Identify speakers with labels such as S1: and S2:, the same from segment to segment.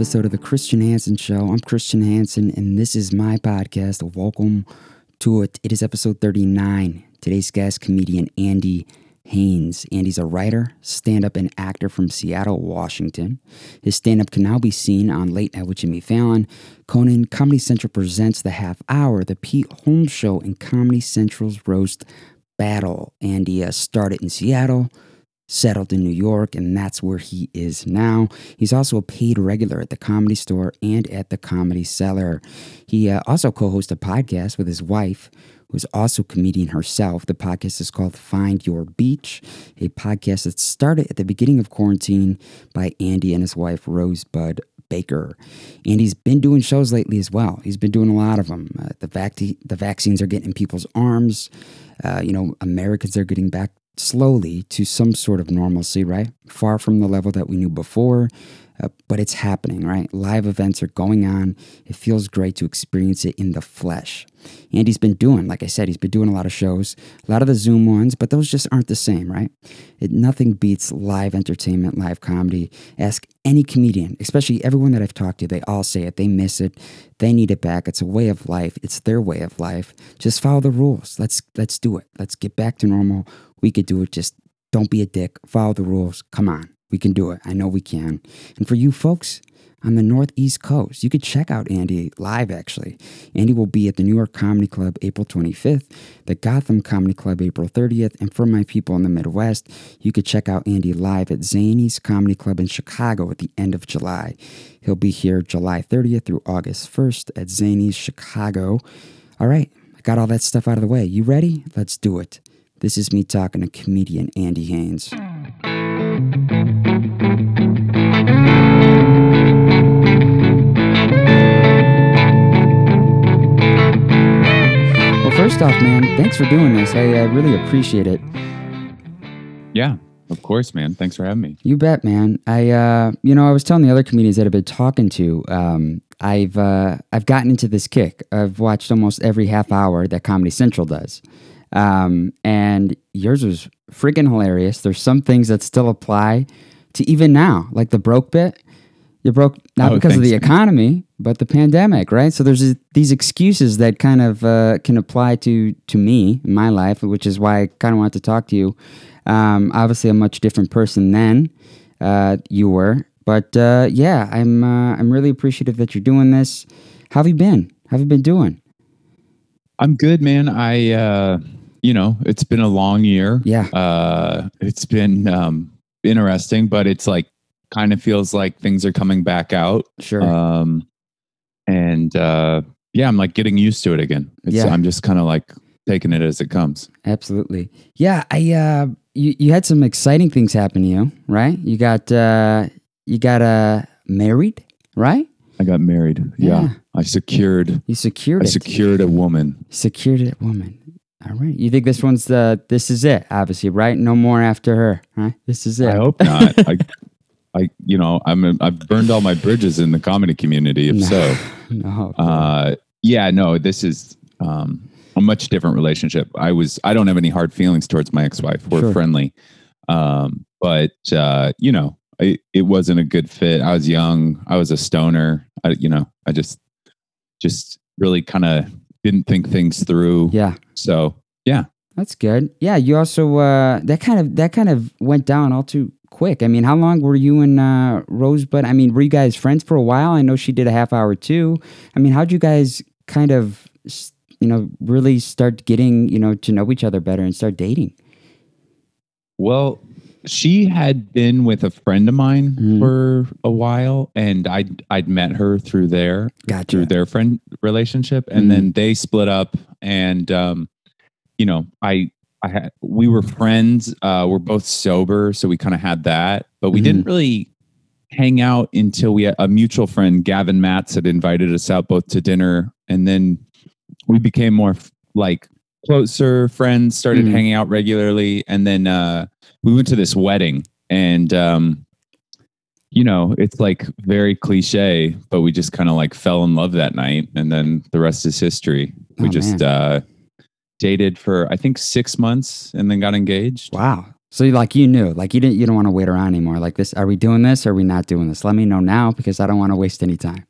S1: episode of the Christian Hansen Show. I'm Christian Hansen, and this is my podcast. Welcome to it. It is episode 39. Today's guest, comedian Andy Haynes. Andy's a writer, stand up, and actor from Seattle, Washington. His stand up can now be seen on Late Night with Jimmy Fallon. Conan Comedy Central presents The Half Hour, The Pete Holmes Show, and Comedy Central's Roast Battle. Andy uh, started in Seattle settled in New York, and that's where he is now. He's also a paid regular at the Comedy Store and at the Comedy Cellar. He uh, also co hosts a podcast with his wife, who's also a comedian herself. The podcast is called Find Your Beach, a podcast that started at the beginning of quarantine by Andy and his wife, Rosebud Baker. And he's been doing shows lately as well. He's been doing a lot of them. Uh, the, vac- the vaccines are getting in people's arms. Uh, you know, Americans are getting back slowly to some sort of normalcy, right? Far from the level that we knew before, uh, but it's happening, right? Live events are going on. It feels great to experience it in the flesh. And he's been doing, like I said, he's been doing a lot of shows, a lot of the Zoom ones, but those just aren't the same, right? It, nothing beats live entertainment, live comedy. Ask any comedian, especially everyone that I've talked to, they all say it. They miss it. They need it back. It's a way of life. It's their way of life. Just follow the rules. Let's let's do it. Let's get back to normal. We could do it. Just don't be a dick. Follow the rules. Come on. We can do it. I know we can. And for you folks on the Northeast Coast, you could check out Andy live actually. Andy will be at the New York Comedy Club April 25th, the Gotham Comedy Club April 30th, and for my people in the Midwest, you could check out Andy live at Zany's Comedy Club in Chicago at the end of July. He'll be here July 30th through August 1st at Zany's Chicago. All right, I got all that stuff out of the way. You ready? Let's do it. This is me talking to comedian Andy Haynes. Well, first off, man, thanks for doing this. I, I really appreciate it.
S2: Yeah, of course, man. Thanks for having me.
S1: You bet, man. I, uh, you know, I was telling the other comedians that I've been talking to. Um, I've, uh, I've gotten into this kick. I've watched almost every half hour that Comedy Central does, um, and yours was freaking hilarious. There's some things that still apply to even now, like the broke bit. You broke not
S2: Oh,
S1: because of the economy, but the pandemic, right? So there's these excuses that kind of uh, can apply to to me in my life, which is why I kind of wanted to talk to you. Um, obviously, a much different person than uh, you were, but uh, yeah, I'm uh, I'm really appreciative that you're doing this. How have you been? How have you been doing?
S2: I'm good, man. I, uh, you know, it's been a long year.
S1: Yeah.
S2: Uh, it's been um, interesting, but it's like kind of feels like things are coming back out.
S1: Sure.
S2: Um, and uh, yeah, I'm like getting used to it again. It's,
S1: Yeah.
S2: I'm just kind of like taking it as it comes.
S1: Absolutely. Yeah, I uh you, you had some exciting things happen to you, right? You got uh you got uh married, right?
S2: I got married. Yeah.
S1: Yeah.
S2: I secured.
S1: You secured
S2: I
S1: it.
S2: secured a woman.
S1: secured a woman. All right. You think this one's the this is it, obviously, right? No more after her, right? This is it.
S2: I hope not. I, I, you know, I'm. I've burned all my bridges in the comedy community. If
S1: No.
S2: so,
S1: no.
S2: uh yeah no this is um a much different relationship i was i don't have any hard feelings towards my ex-wife we're
S1: Sure.
S2: friendly um but uh you know I, it wasn't a good fit i was young i was a stoner I, you know i just just really kind of didn't think things through
S1: yeah.
S2: so yeah.
S1: That's good. Yeah, you also uh that kind of that kind of went down all too quick. I mean, how long were you and uh Rosebud? I mean, were you guys friends for a while? I know she did a half hour too. I mean, how'd you guys kind of you know, really start getting, you know, to know each other better and start dating?
S2: well she had been with a friend of mine
S1: Mhm.
S2: for a while and i'd i'd met her through there
S1: Gotcha.
S2: through their friend relationship and
S1: Mhm.
S2: then they split up and um you know i i had we were friends uh we're both sober so we kind of had that but we
S1: Mhm.
S2: didn't really hang out until we had a mutual friend gavin matz had invited us out both to dinner and then we became more like closer friends started
S1: Mhm.
S2: hanging out regularly and then uh we went to this wedding and um you know, it's like very cliche, but we just kind of like fell in love that night, and then the rest is history. We
S1: Oh,
S2: just uh, dated for I think six months, and then got engaged.
S1: Wow. So you like you knew, like you didn't you don't want to wait around anymore. Like this, are we doing this? Or are we not doing this? Let me know now because I don't want to waste any time.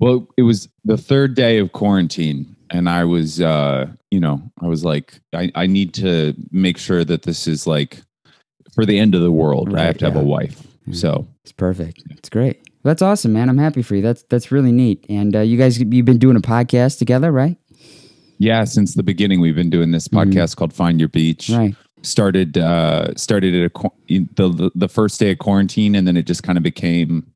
S2: Well, it was the third day of quarantine, and I was, uh, you know, I was like, I, I need to make sure that this is like for the end of the world.
S1: Right, I
S2: have to have a wife.
S1: Mhm.
S2: So
S1: It's perfect. It's great. That's awesome, man. I'm happy for you. That's that's really neat. And uh, you guys, you've been doing a podcast together, right?
S2: yeah, since the beginning, we've been doing this
S1: Mhm.
S2: podcast called Find Your Beach.
S1: Right.
S2: Started uh, started at a, qu- in the, the the first day of quarantine, and then it just kind of became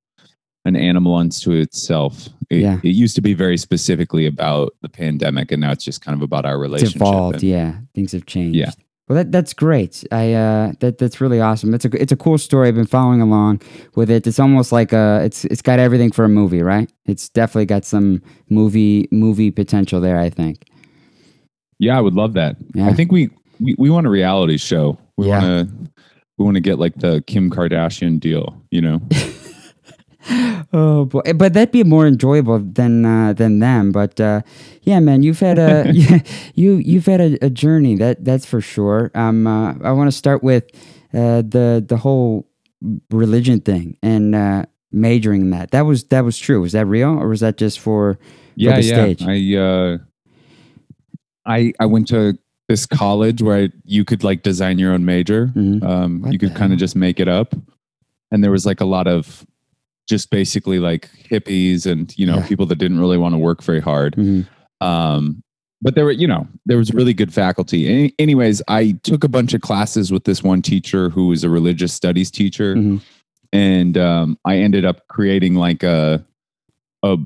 S2: an animal unto itself. It,
S1: Yeah.
S2: it used to be very specifically about the pandemic, and now it's just kind of about our
S1: It's
S2: relationship.
S1: evolved.
S2: and-
S1: yeah, things have changed.
S2: Yeah.
S1: Well, that that's great. I uh, that that's really awesome. It's a it's a cool story. I've been following along with it. It's almost like a it's it's got everything for a movie, right? It's definitely got some movie movie potential there. I think.
S2: Yeah, I would love that.
S1: Yeah.
S2: I think we, we we want a reality show. We
S1: Yeah.
S2: want to we want to get like the Kim Kardashian deal, you know.
S1: Oh boy, but that'd be more enjoyable than uh, than them. But uh, yeah, man, you've had a you you've had a, a journey that that's for sure. Um, uh, I want to start with uh, the the whole religion thing and uh, majoring in that. That was that was true. Was that real, or was that just for?
S2: yeah,
S1: the
S2: yeah.
S1: stage.
S2: I uh I I went to this college where you could like design your own major.
S1: Mhm.
S2: Um you could kind of just make it up. And there was like a lot of just basically like hippies and you know
S1: Yeah.
S2: people that didn't really want to work very hard.
S1: Mhm.
S2: Um, but there were, you know, there was really good faculty. Any, anyways, I took a bunch of classes with this one teacher who was a religious studies teacher,
S1: Mhm.
S2: and um, I ended up creating like a a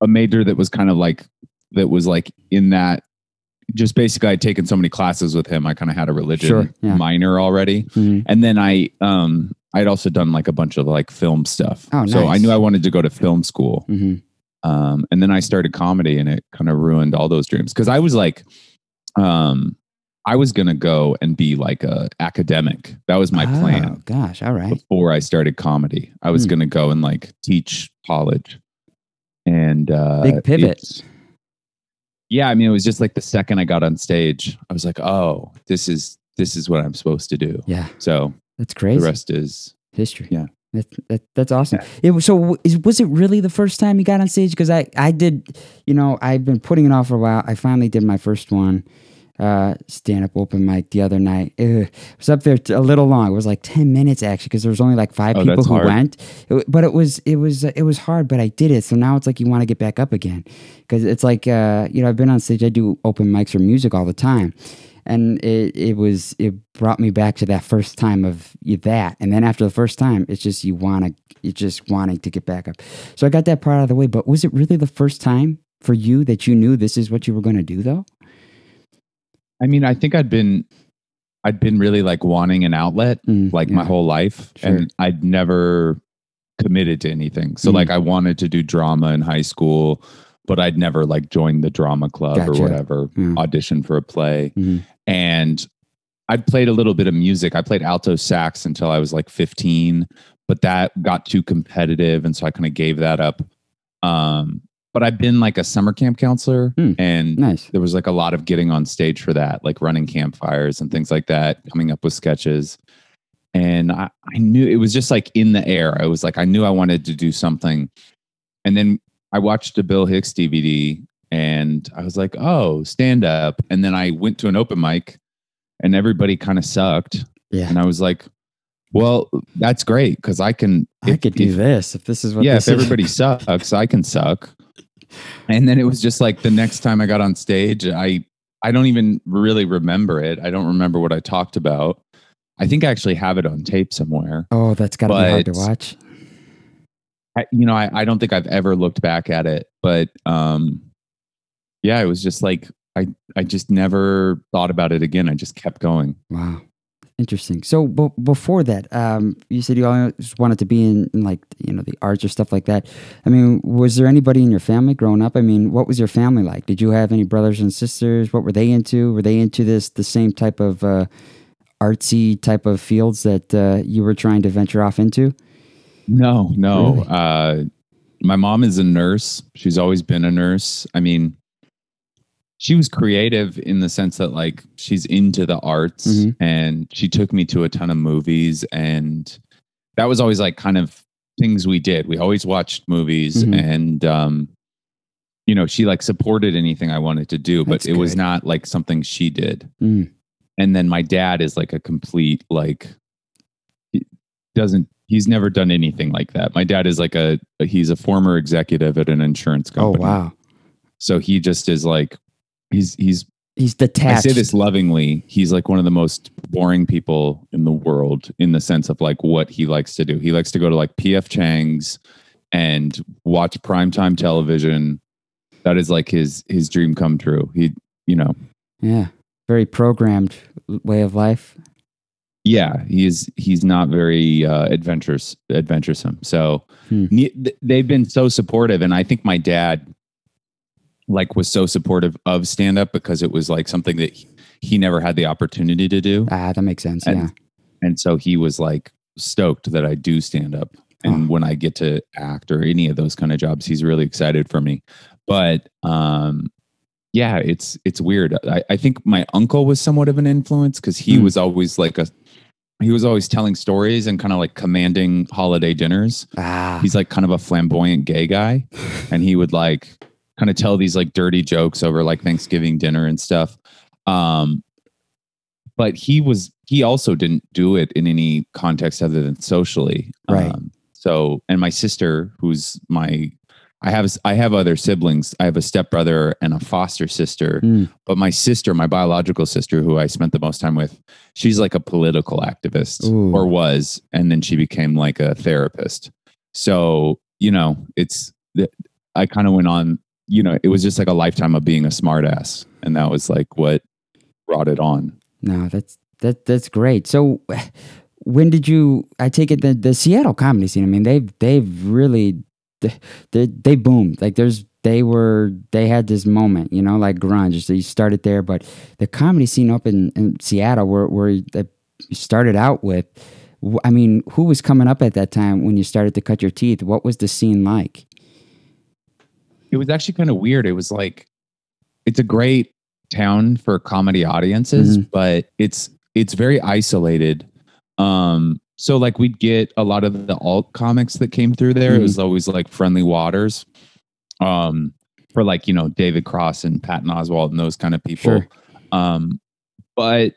S2: a major that was kind of like that was like in that. Just basically, I'd taken so many classes with him. I kind of had a religion
S1: Sure, yeah.
S2: minor already,
S1: Mhm.
S2: and then I um I'd also done like a bunch of like film stuff.
S1: Oh,
S2: So I knew I wanted to go to film school.
S1: Mhm.
S2: Um, and then I started comedy and it kind of ruined all those dreams. Cause I was like, um, I was going to go and be like a academic. That was my plan.
S1: Oh,
S2: plan
S1: Gosh, all right.
S2: before I started comedy. I was
S1: Hmm.
S2: going to go and like teach college and, uh,
S1: Big pivot.
S2: Yeah. I mean, it was just like the second I got on stage, I was like, oh, this is, this is what I'm supposed to do.
S1: Yeah,
S2: So
S1: that's crazy.
S2: the rest is,
S1: history.
S2: Yeah.
S1: That, that, that's awesome. It was, so is, was it really the first time you got on stage? Because I, I did, you know, I've been putting it off for a while. I finally did my first one, uh, stand up open mic the other night. Ugh. It was up there t- a little long. It was like 10 minutes actually, because there was only like five
S2: Oh,
S1: people who
S2: hard.
S1: went. It but it was, it was, uh, it was hard, but I did it. So now it's like you want to get back up again. Because it's like, uh, you know, I've been on stage, I do open mics for music all the time and it, it was it brought me back to that first time of that and then after the first time it's just you want to you just wanting to get back up so i got that part out of the way but was it really the first time for you that you knew this is what you were going to do though
S2: I mean, I think I'd been, I'd been really like wanting an outlet
S1: Mm,
S2: like
S1: yeah.
S2: my whole life
S1: Sure.
S2: and I'd never committed to anything. So
S1: Mm.
S2: like I wanted to do drama in high school, but I'd never like joined the drama club
S1: Gotcha.
S2: or whatever,
S1: Mm.
S2: audition for a play.
S1: Mhm.
S2: And I'd played a little bit of music. I played alto sax until I was like 15, but that got too competitive and so I kind of gave that up. Um but I've been like a summer camp counselor
S1: Mm.
S2: and
S1: nice
S2: there was like a lot of getting on stage for that, like running campfires and things like that, coming up with sketches. And I, I knew it was just like in the air. I was like, I knew I wanted to do something. And then I watched a Bill Hicks DVD and I was like, oh, stand up. And then I went to an open mic and everybody kind of sucked.
S1: yeah
S2: And I was like, well, that's great because I can.
S1: i could do
S2: if-
S1: this if this is what
S2: yeah, if
S1: is.
S2: everybody sucks, I can suck. And then it was just like the next time I got on stage, I I don't even really remember it. I don't remember what I talked about. I think I actually have it on tape somewhere.
S1: oh that's gotta be hard to watch
S2: I, you know, I, I don't think I've ever looked back at it, but um, yeah, it was just like I I just never thought about it again. I just kept going.
S1: wow. Interesting. So b- before that um you said you always wanted to be in, in like you know the arts or stuff like that. I mean was there anybody in your family growing up? I mean what was your family like? Did you have any brothers and sisters? What were they into? Were they into this the same type of uh artsy type of fields that uh, you were trying to venture off into
S2: No, no.
S1: Really?
S2: Uh, my mom is a nurse. She's always been a nurse. I mean, she was creative in the sense that like she's into the arts
S1: Mhm.
S2: and she took me to a ton of movies and that was always like kind of things we did. We always watched movies
S1: Mhm.
S2: and um you know, she like supported anything I wanted to do, but
S1: That's
S2: it was not like something she did.
S1: Mm.
S2: And then my dad is like a complete like doesn't he's never done anything like that. My dad is like a he's a former executive at an insurance
S1: oh,
S2: company.
S1: Oh wow,
S2: So he just is like he's he's
S1: he's detached.
S2: I say this lovingly. He's like one of the most boring people in the world in the sense of like what he likes to do. He likes to go to like PF Chang's and watch primetime television. That is like his his dream come true. He, you know,
S1: Yeah, very programmed way of life.
S2: Yeah, he's he's not very uh, adventurous adventuresome. So
S1: Hmm.
S2: they've been so supportive, and I think my dad like was so supportive of stand up because it was like something that he, he never had the opportunity to do.
S1: Ah, that makes sense.
S2: And-
S1: yeah.
S2: and so he was like stoked that I do stand up and
S1: Oh.
S2: when I get to act or any of those kind of jobs he's really excited for me but um yeah it's it's weird I, I think my uncle was somewhat of an influence because he
S1: Hmm.
S2: was always like a he was always telling stories and kind of like commanding holiday dinners
S1: Ah,
S2: he's like kind of a flamboyant gay guy and he would like kind of tell these like dirty jokes over like Thanksgiving dinner and stuff. Um but he was he also didn't do it in any context other than socially.
S1: Right.
S2: Um, so and my sister who's my I have I have other siblings. I have a stepbrother and a foster sister.
S1: Mm.
S2: But my sister, my biological sister, who I spent the most time with, she's like a political activist
S1: Ooh.
S2: or was, and then she became like a therapist. So, you know, it's, I kind of went on, you know, it was just like a lifetime of being a smartass. And that was like what brought it on.
S1: no, that's that that's great. So, when did you? I take it the the Seattle comedy scene. I mean, they've they've really they they, they boomed. Like there's they were they had this moment, you know, like grunge. So you started there, but the comedy scene up in, in Seattle, where where you started out with. I mean, who was coming up at that time when you started to cut your teeth? What was the scene like?
S2: It was actually kind of weird. It was like, it's a great town for comedy audiences, but it's, it's very isolated. Um, so like we'd get a lot of the alt comics that came through there. It was always like friendly waters. Um, for like, you know, David Cross and Patton Oswalt and those kind of people.
S1: Sure.
S2: Um, but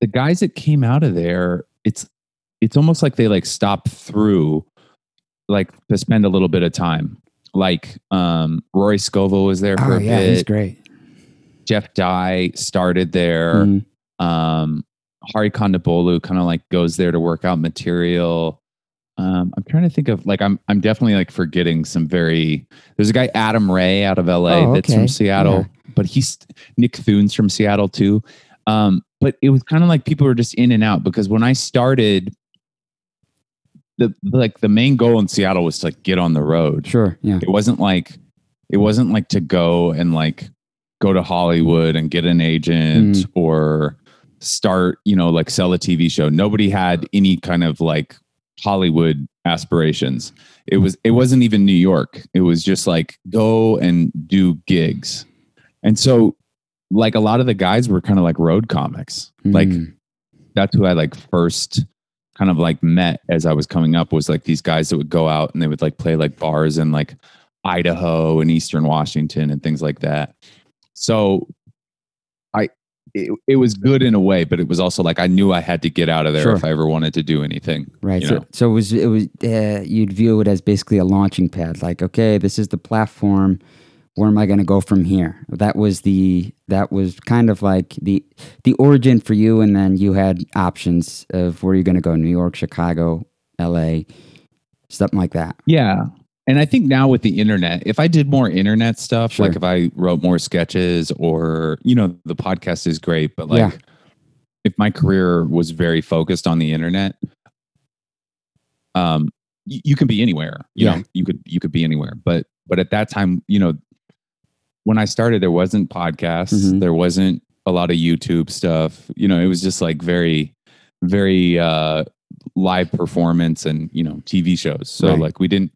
S2: the guys that came out of there, it's it's almost like they like stopped through like to spend a little bit of time. Like um Rory Scovel was there for
S1: Oh
S2: a
S1: yeah,
S2: bit.
S1: he's great.
S2: Jeff Dye started there.
S1: Mhm.
S2: Um, Hari Kondabolu kind of like goes there to work out material. Um, I'm trying to think of like I'm I'm definitely like forgetting some very. There's a guy Adam Ray out of LA
S1: Oh,
S2: that's from Seattle, but he's Nick Thune's from Seattle too. Um, but it was kind of like people were just in and out because when I started, the like the main goal in Seattle was to like get on the road
S1: Sure. Yeah.
S2: it wasn't like it wasn't like to go and like go to hollywood and get an agent
S1: Mm.
S2: or start you know like sell a tv show. Nobody had any kind of like hollywood aspirations. It was it wasn't even new york. It was just like go and do gigs. And so like a lot of the guys were kind of like road comics. Like
S1: Mm.
S2: that's who I like first kind of like met as I was coming up was like these guys that would go out and they would like play like bars in like Idaho and Eastern Washington and things like that. So it, it was good in a way, but it was also like I knew I had to get out of there
S1: Sure.
S2: if I ever wanted to do anything.
S1: Right. So,
S2: know.
S1: so it was it was uh, you'd view it as basically a launching pad. Like, okay, this is the platform. Where am I going to go from here? That was the that was kind of like the the origin for you, and then you had options of where you're going to go: New York, Chicago, L.A., something like that.
S2: Yeah. And I think now with the internet, if I did more internet stuff,
S1: Sure.
S2: like if I wrote more sketches or, you know, the podcast is great, but like
S1: Yeah.
S2: if my career was very focused on the internet, um, y- you can be anywhere, you
S1: Yeah.
S2: know, you could, you could be anywhere. But, but at that time, you know, when I started, there wasn't podcasts,
S1: Mhm.
S2: there wasn't a lot of YouTube stuff, you know, it was just like very, very, uh, live performance and you know TV shows. So
S1: Right.
S2: like we didn't.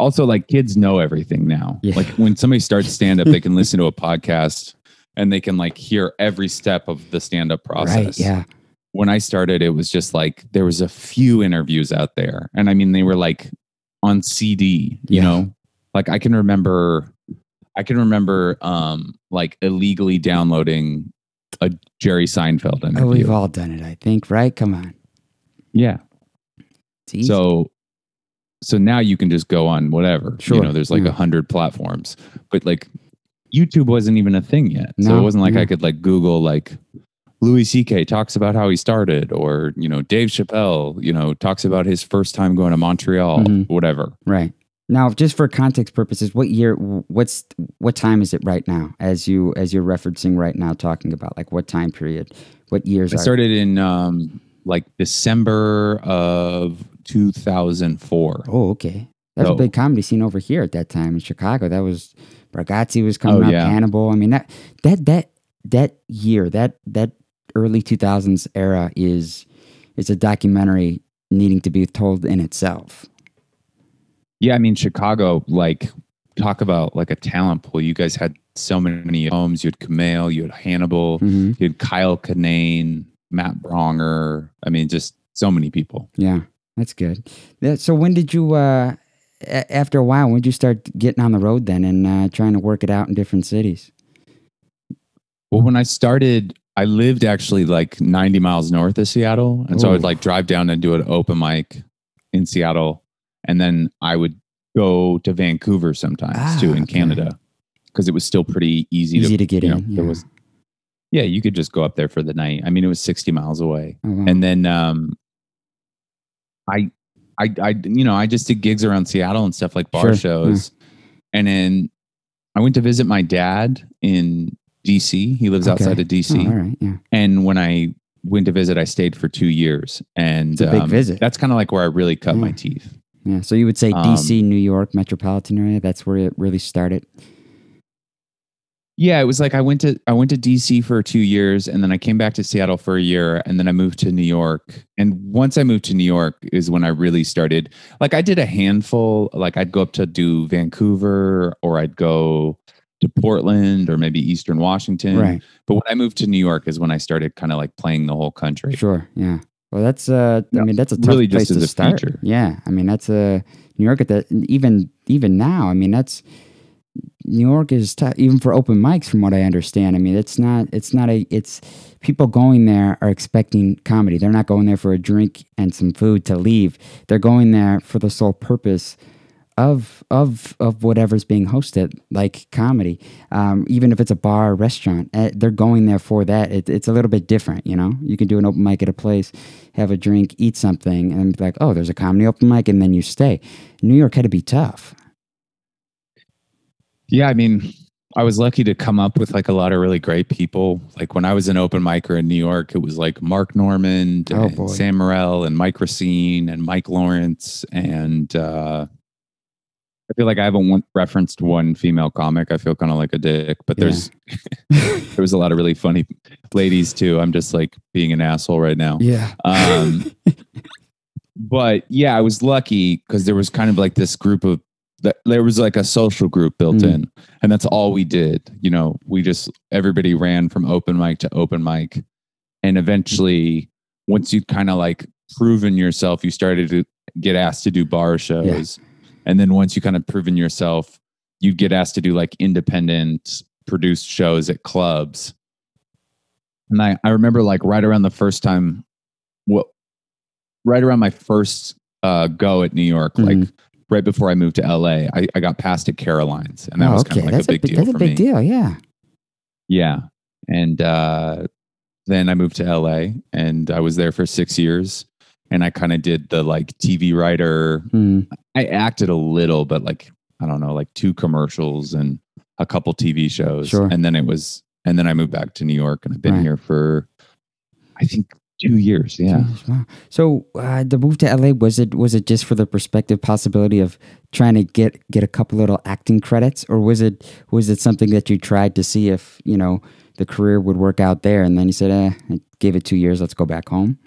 S2: Also, like kids know everything now.
S1: Yeah.
S2: Like when somebody starts stand up, they can listen to a podcast and they can like hear every step of the stand up process
S1: Right. Yeah.
S2: when I started, it was just like there was a few interviews out there, and I mean they were like on CD. You
S1: Yeah.
S2: know, like I can remember, I can remember, um, like illegally downloading a Jerry Seinfeld interview.
S1: Oh, we've all done it, I think, right? Come on.
S2: yeah. So, so now you can just go on whatever.
S1: Sure,
S2: You know, there's like a
S1: yeah.
S2: hundred platforms, but like YouTube wasn't even a thing yet. so it wasn't like
S1: no.
S2: I could like Google like Louis C.K. talks about how he started, or you know Dave Chappelle, you know talks about his first time going to Montreal,
S1: Mhm.
S2: whatever.
S1: Right. Now, just for context purposes, what year what's what time is it right now as you as you're referencing right now talking about like what time period? What years
S2: I started in um like December of 2004.
S1: Oh, okay. That was
S2: So-
S1: a big comedy scene over here at that time in Chicago. That was Bragazzi was coming
S2: Oh,
S1: up,
S2: yeah.
S1: Hannibal. I mean that that that that year, that that early 2000s era is is a documentary needing to be told in itself.
S2: Yeah, I mean Chicago, like talk about like a talent pool. You guys had so many homes. You had Kumail, you had Hannibal,
S1: hmm
S2: you had Kyle Kinane, Matt Braunger. I mean, just so many people.
S1: Yeah, that's good. That- so when did you uh a- after a while, when did you start getting on the road then and uh, trying to work it out in different cities?
S2: Well, when I started, I lived actually like 90 miles north of Seattle. And so I would like drive down and do an open mic in Seattle. And then I would go to Vancouver sometimes
S1: Ah,
S2: too in
S1: okay.
S2: Canada because it was still pretty easy,
S1: Easy to get
S2: you know,
S1: in.
S2: there
S1: yeah.
S2: was, yeah, you could just go up there for the night. I mean, it was 60 miles away.
S1: Oh, wow.
S2: And then, um, I, I, I, you know, I just did gigs around Seattle and stuff like bar
S1: Sure,
S2: shows. And then I went to visit my dad in DC. He lives
S1: Okay.
S2: outside of DC.
S1: Oh, all right, yeah.
S2: And when I went to visit, I stayed for two years. And
S1: It's a big
S2: um,
S1: visit.
S2: That's kind of like where I really cut my teeth.
S1: Yeah, so you would say
S2: Um,
S1: DC, New York metropolitan area. That's where it really started.
S2: Yeah, it was like I went to I went to DC for two years, and then I came back to Seattle for a year, and then I moved to New York. And once I moved to New York is when I really started. Like I did a handful. Like I'd go up to do Vancouver, or I'd go to Portland, or maybe Eastern Washington.
S1: Right.
S2: But when I moved to New York is when I started kind of like playing the whole country.
S1: Sure. Yeah. Well, that's uh, I mean, that's a tough
S2: really
S1: place
S2: just
S1: to
S2: as a
S1: start.
S2: feature.
S1: Yeah. I mean, that's a New York at that. Even even now, I mean, that's New York is tough, even for open mics, from what I understand. I mean, it's not. It's not a. It's people going there are expecting comedy. They're not going there for a drink and some food to leave. They're going there for the sole purpose of of of whatever's being hosted, like comedy. Um, even if it's a bar or restaurant, eh, they're going there for that. It, it's a little bit different, you know. You can do an open mic at a place, have a drink, eat something, and be like, oh, there's a comedy open mic, and then you stay. New York had to be tough.
S2: Yeah, I mean, I was lucky to come up with like a lot of really great people. Like when I was an open micer in New York, it was like Mark Normand
S1: Oh,
S2: and
S1: boy.
S2: Sam Morril and Mike Recine and Mike Lawrence. And uh, I feel like I haven't one, referenced one female comic. I feel kind of like a dick, but
S1: Yeah.
S2: there's there was a lot of really funny ladies too. I'm just like being an asshole right now.
S1: Yeah.
S2: Um, but yeah, I was lucky because there was kind of like this group of that there was like a social group built
S1: Mm.
S2: in, and that's all we did. You know, we just everybody ran from open mic to open mic, and eventually, once you kind of like proven yourself, you started to get asked to do bar shows, and then once you kind of proven yourself, you'd get asked to do like independent produced shows at clubs. And I, I remember like right around the first time, what right around my first uh, go at New York,
S1: Mhm.
S2: like right before I moved to LA, I, I got passed at Caroline's, and that
S1: Oh,
S2: was kind of like
S1: that's
S2: a big
S1: big,
S2: deal
S1: That's
S2: for
S1: a big
S2: me.
S1: deal. Yeah.
S2: Yeah, and uh, then I moved to LA, and I was there for six years, and I kind of did the like TV writer.
S1: Mm.
S2: I acted a little, but like I don't know, like two commercials and a couple TV shows,
S1: Sure.
S2: and then it was, and then I moved back to New York, and I've been
S1: Right.
S2: here for, I think, two years. Yeah.
S1: Jeez, wow. So uh, the move to LA was it was it just for the perspective possibility of trying to get get a couple little acting credits, or was it was it something that you tried to see if you know the career would work out there, and then you said, eh, I gave it two years, let's go back home.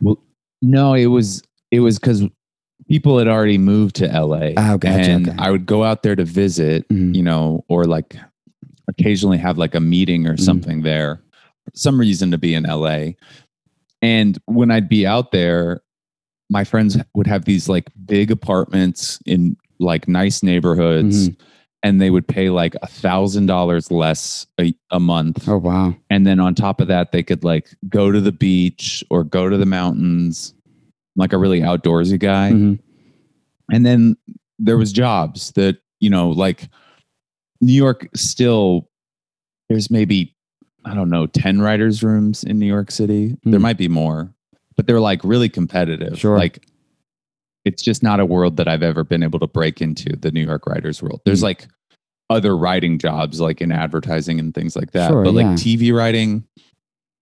S2: Well, no, it was it was because people had already moved to LA.
S1: Oh, gotcha,
S2: and
S1: okay.
S2: I would go out there to visit,
S1: Mhm.
S2: you know, or like occasionally have like a meeting or
S1: Mhm.
S2: something there. Some reason to be in LA. And when I'd be out there, my friends would have these like big apartments in like nice neighborhoods.
S1: Mm-hmm.
S2: And they would pay like a thousand dollars less a, a month
S1: Oh wow.
S2: and then on top of that they could like go to the beach or go to the mountains I'm like a really outdoorsy guy
S1: Mhm.
S2: and then there was jobs that you know like new york still there's maybe i don't know 10 writers rooms in new york city there
S1: Hmm.
S2: might be more but they're like really competitive
S1: Sure.
S2: like it's just not a world that i've ever been able to break into the new york writers world there's
S1: Hmm.
S2: like other writing jobs like in advertising and things like that
S1: Sure,
S2: but like
S1: yeah.
S2: tv writing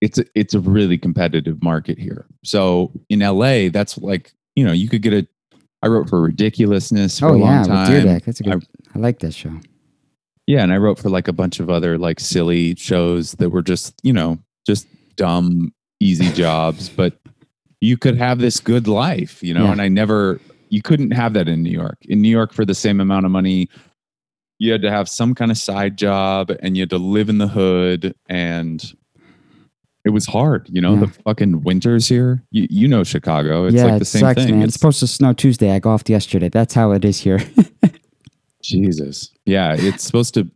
S2: it's a, it's a really competitive market here so in la that's like you know you could get a i wrote for ridiculousness for
S1: Oh
S2: a long
S1: yeah, with
S2: time
S1: Dyrdek. That's a good. I, like that show.
S2: Yeah and i wrote for like a bunch of other like silly shows that were just you know just dumb easy jobs but you could have this good life you know
S1: Yeah.
S2: and i never you couldn't have that in new york in new york for the same amount of money you had to have some kind of side job and you had to live in the hood and it was hard you know
S1: Yeah.
S2: the fucking winters here you, you know chicago it's
S1: yeah,
S2: like
S1: it
S2: the same
S1: sucks,
S2: thing
S1: man. It's, supposed to snow Tuesday. I golfed yesterday. That's how it is here.
S2: Jesus. Yeah, it's supposed to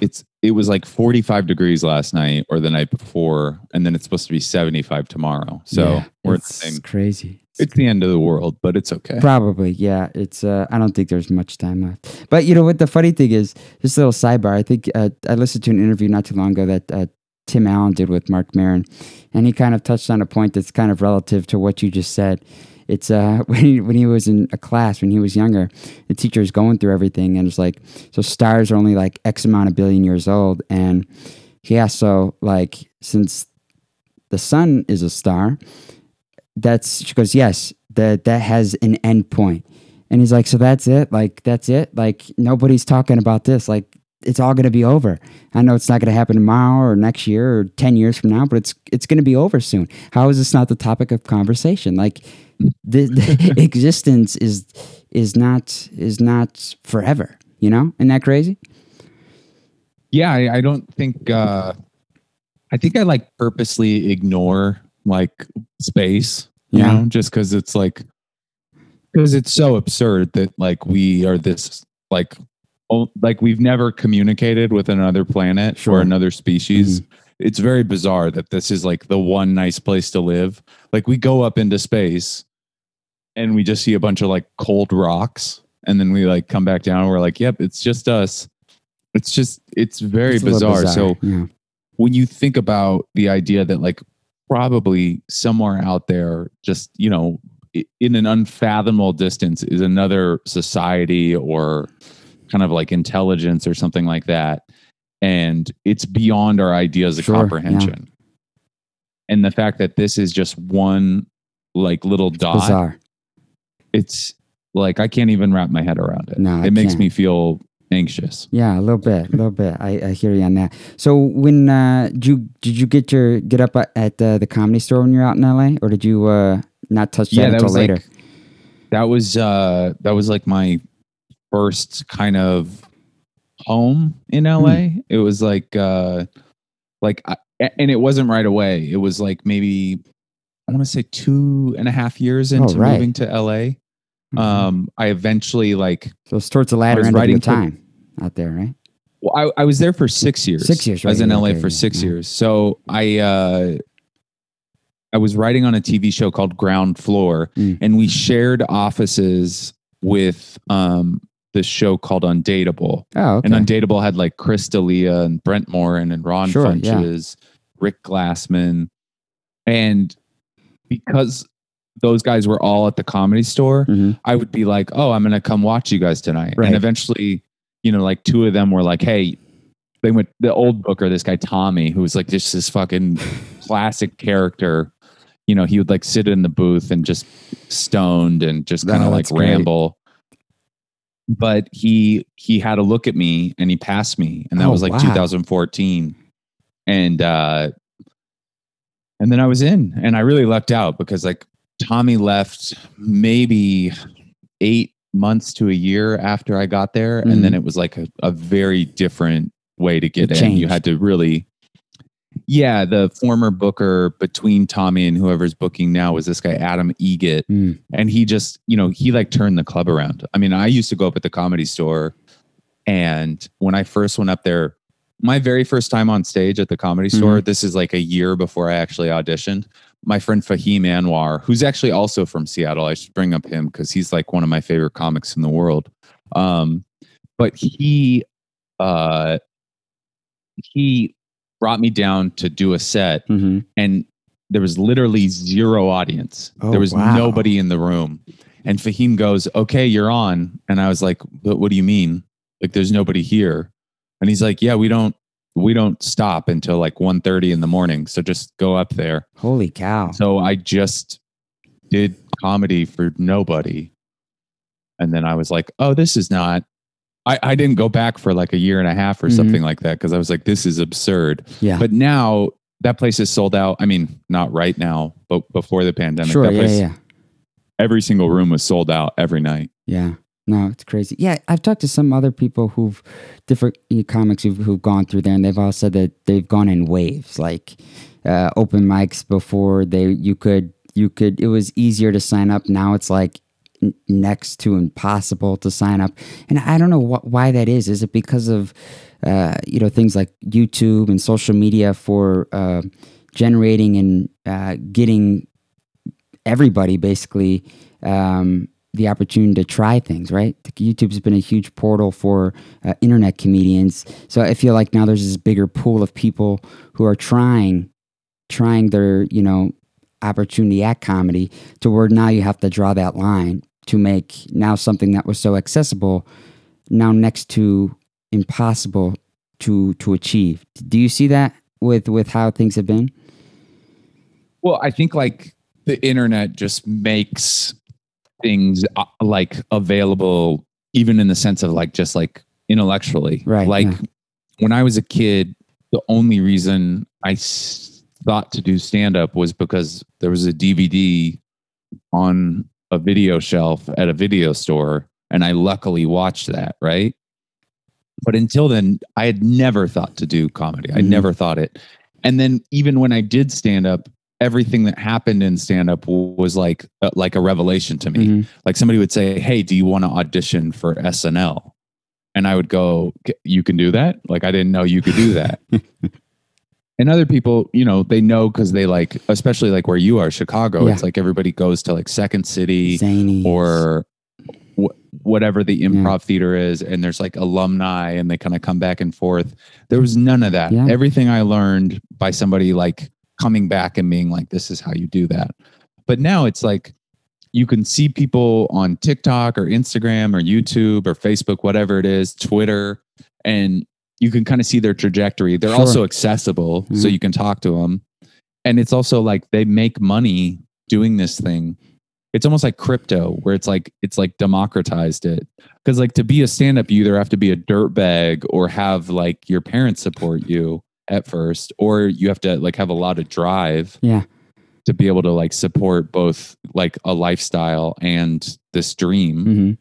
S2: it's it was like 45 degrees last night or the night before and then it's supposed to be 75 tomorrow. So
S1: Yeah,
S2: we're the
S1: it's
S2: same
S1: crazy.
S2: it's the end of the world, but it's okay.
S1: Probably, yeah. It's uh, I don't think there's much time left. But you know what? The funny thing is, just a little sidebar. I think uh, I listened to an interview not too long ago that uh, Tim Allen did with Marc Maron, and he kind of touched on a point that's kind of relative to what you just said. It's uh, when he, when he was in a class when he was younger, the teacher is going through everything, and it's like, so stars are only like X amount of billion years old, and he asked, so like since the sun is a star, that's she goes, yes, that that has an end point. And he's like, so that's it? Like that's it? Like nobody's talking about this. Like it's all going to be over. I know it's not going to happen tomorrow or next year or 10 years from now, but it's it's going to be over soon. How is this not the topic of conversation? Like the, the existence is is not is not forever, you know? Isn't that crazy?
S2: Yeah, I, I don't think uh I think I like purposely ignore like space, you
S1: Yeah.
S2: know, just because it's like because it's so absurd that like we are this like Oh, like we've never communicated with another planet
S1: Sure.
S2: or another species. Mm-hmm. It's very bizarre that this is like the one nice place to live. Like we go up into space and we just see a bunch of like cold rocks and then we like come back down and we're like, yep, it's just us. It's just it's very
S1: It's little
S2: bizarre. So
S1: yeah.
S2: when you think about the idea that like probably somewhere out there just you know in an unfathomable distance is another society or kind of like intelligence or something like that and it's beyond our ideas of
S1: Sure, yeah.
S2: comprehension and the fact that this is just one like little dot
S1: bizarre.
S2: it's like i can't even wrap my head around it
S1: No, I
S2: it makes
S1: can't.
S2: me feel anxious
S1: Yeah, a little bit, a little bit. I, I hear you on that. So when uh, did you did you get your get up at, uh, the comedy store when you're out in LA, or did you uh, not touch that until
S2: was
S1: later?
S2: Like, that was uh that was like my first kind of home in. LA. It was like uh like I, and it wasn't right away. It was like maybe I want to say two and a half years into
S1: Oh, right.
S2: moving to LA.
S1: Mhm.
S2: Um I eventually like
S1: so it's towards the latter end of your
S2: writing for-
S1: time out there, right?
S2: well, I, I was there for six years.
S1: Six years,
S2: I was in LA for six
S1: yeah.
S2: years. So I uh I was writing on a TV show called Ground Floor,
S1: Mm.
S2: and we shared offices with um this show called Undateable.
S1: Oh, okay.
S2: And Undateable had like Chris D'Elia and Brent Morin and Ron
S1: Sure, yeah.
S2: Funches, Rick Glassman. And because those guys were all at the comedy store,
S1: Mhm.
S2: I would be like, oh, I'm going to come watch you guys tonight.
S1: Right.
S2: And eventually, you know, like two of them were like, hey, they went, the old booker, this guy, Tommy, who was like just this fucking classic character. You know, he would like sit in the booth and just stoned and just kind
S1: Oh,
S2: of like
S1: great.
S2: ramble. But he he had a look at me and he passed me, and that
S1: Oh,
S2: was like
S1: wow.
S2: 2014. And uh and then I was in, and I really lucked out because like Tommy left maybe eight months to a year after I got there. And then
S1: Mhm.
S2: it was like a, a very different way to get
S1: It
S2: in. You had to really, yeah, the former booker between Tommy and whoever's booking now was this guy, Adam Egit,
S1: Mm.
S2: And he just, you know, he like turned the club around. I mean, I used to go up at the comedy store. And when I first went up there, my very first time on stage at the comedy store, this is like a year before I actually auditioned. My friend Fahim Anwar, who's actually also from Seattle, I should bring up him because he's like one of my favorite comics in the world. Um, but he, uh, he brought me down to do a set,
S1: hmm
S2: and there was literally zero audience.
S1: Oh,
S2: there was
S1: wow.
S2: nobody in the room. And Fahim goes, "Okay, you're on." And I was like, "But what do you mean? Like, there's nobody here?" And he's like, "Yeah, we don't." We don't stop until like 1.30 in the morning. So just go up there.
S1: Holy cow.
S2: So I just did comedy for nobody. And then I was like, oh, this is not. I, I didn't go back for like a year and a half or
S1: Mhm.
S2: something like that because I was like, this is absurd.
S1: yeah.
S2: But now that place is sold out. I mean, not right now, but before the pandemic,
S1: sure.
S2: that
S1: Yeah,
S2: place,
S1: yeah.
S2: every single room was sold out every night.
S1: Yeah. No, it's crazy. Yeah, I've talked to some other people who've different comics who've, who've gone through there, and they've all said that they've gone in waves, like uh, open mics before they you could you could it was easier to sign up. Now it's like next to impossible to sign up, and I don't know wh- why that is. Is it because of uh, you know things like YouTube and social media for uh, generating and uh, getting everybody basically um, the opportunity to try things, right? YouTube's been a huge portal for uh, internet comedians. So I feel like now there's this bigger pool of people who are trying, trying their, you know, opportunity at comedy to where now you have to draw that line to make now something that was so accessible now next to impossible to to achieve. Do you see that with with how things have been?
S2: Well, I think like the internet just makes things uh, like available, even in the sense of like just like intellectually.
S1: Right,
S2: Like
S1: yeah.
S2: when I was a kid, the only reason I thought to do stand up was because there was a DVD on a video shelf at a video store. And I luckily watched that. Right. But until then, I had never thought to do comedy. I
S1: Mhm.
S2: never thought it. And then even when I did stand up, everything that happened in stand up was like uh, like a revelation to me.
S1: Mhm.
S2: Like somebody would say, "Hey, do you want to audition for SNL?" And I would go, "You can do that?" Like I didn't know you could do that. and other people, you know, they know because they like, especially like where you are, Chicago.
S1: Yeah.
S2: It's like everybody goes to like Second City
S1: Zany
S2: or wh- whatever the improv theater is and there's like alumni and they kind of come back and forth there was none of that
S1: Yeah.
S2: everything i learned by somebody like coming back and being like this is how you do that but now it's like you can see people on tiktok or instagram or youtube or facebook whatever it is twitter and you can kind of see their trajectory they're
S1: Sure.
S2: also accessible so
S1: Mhm.
S2: you can talk to them and it's also like they make money doing this thing it's almost like crypto where it's like it's like democratized it because like to be a stand-up you either have to be a dirtbag or have like your parents support you at first or you have to like have a lot of drive
S1: Yeah.
S2: to be able to like support both like a lifestyle and this dream
S1: hmm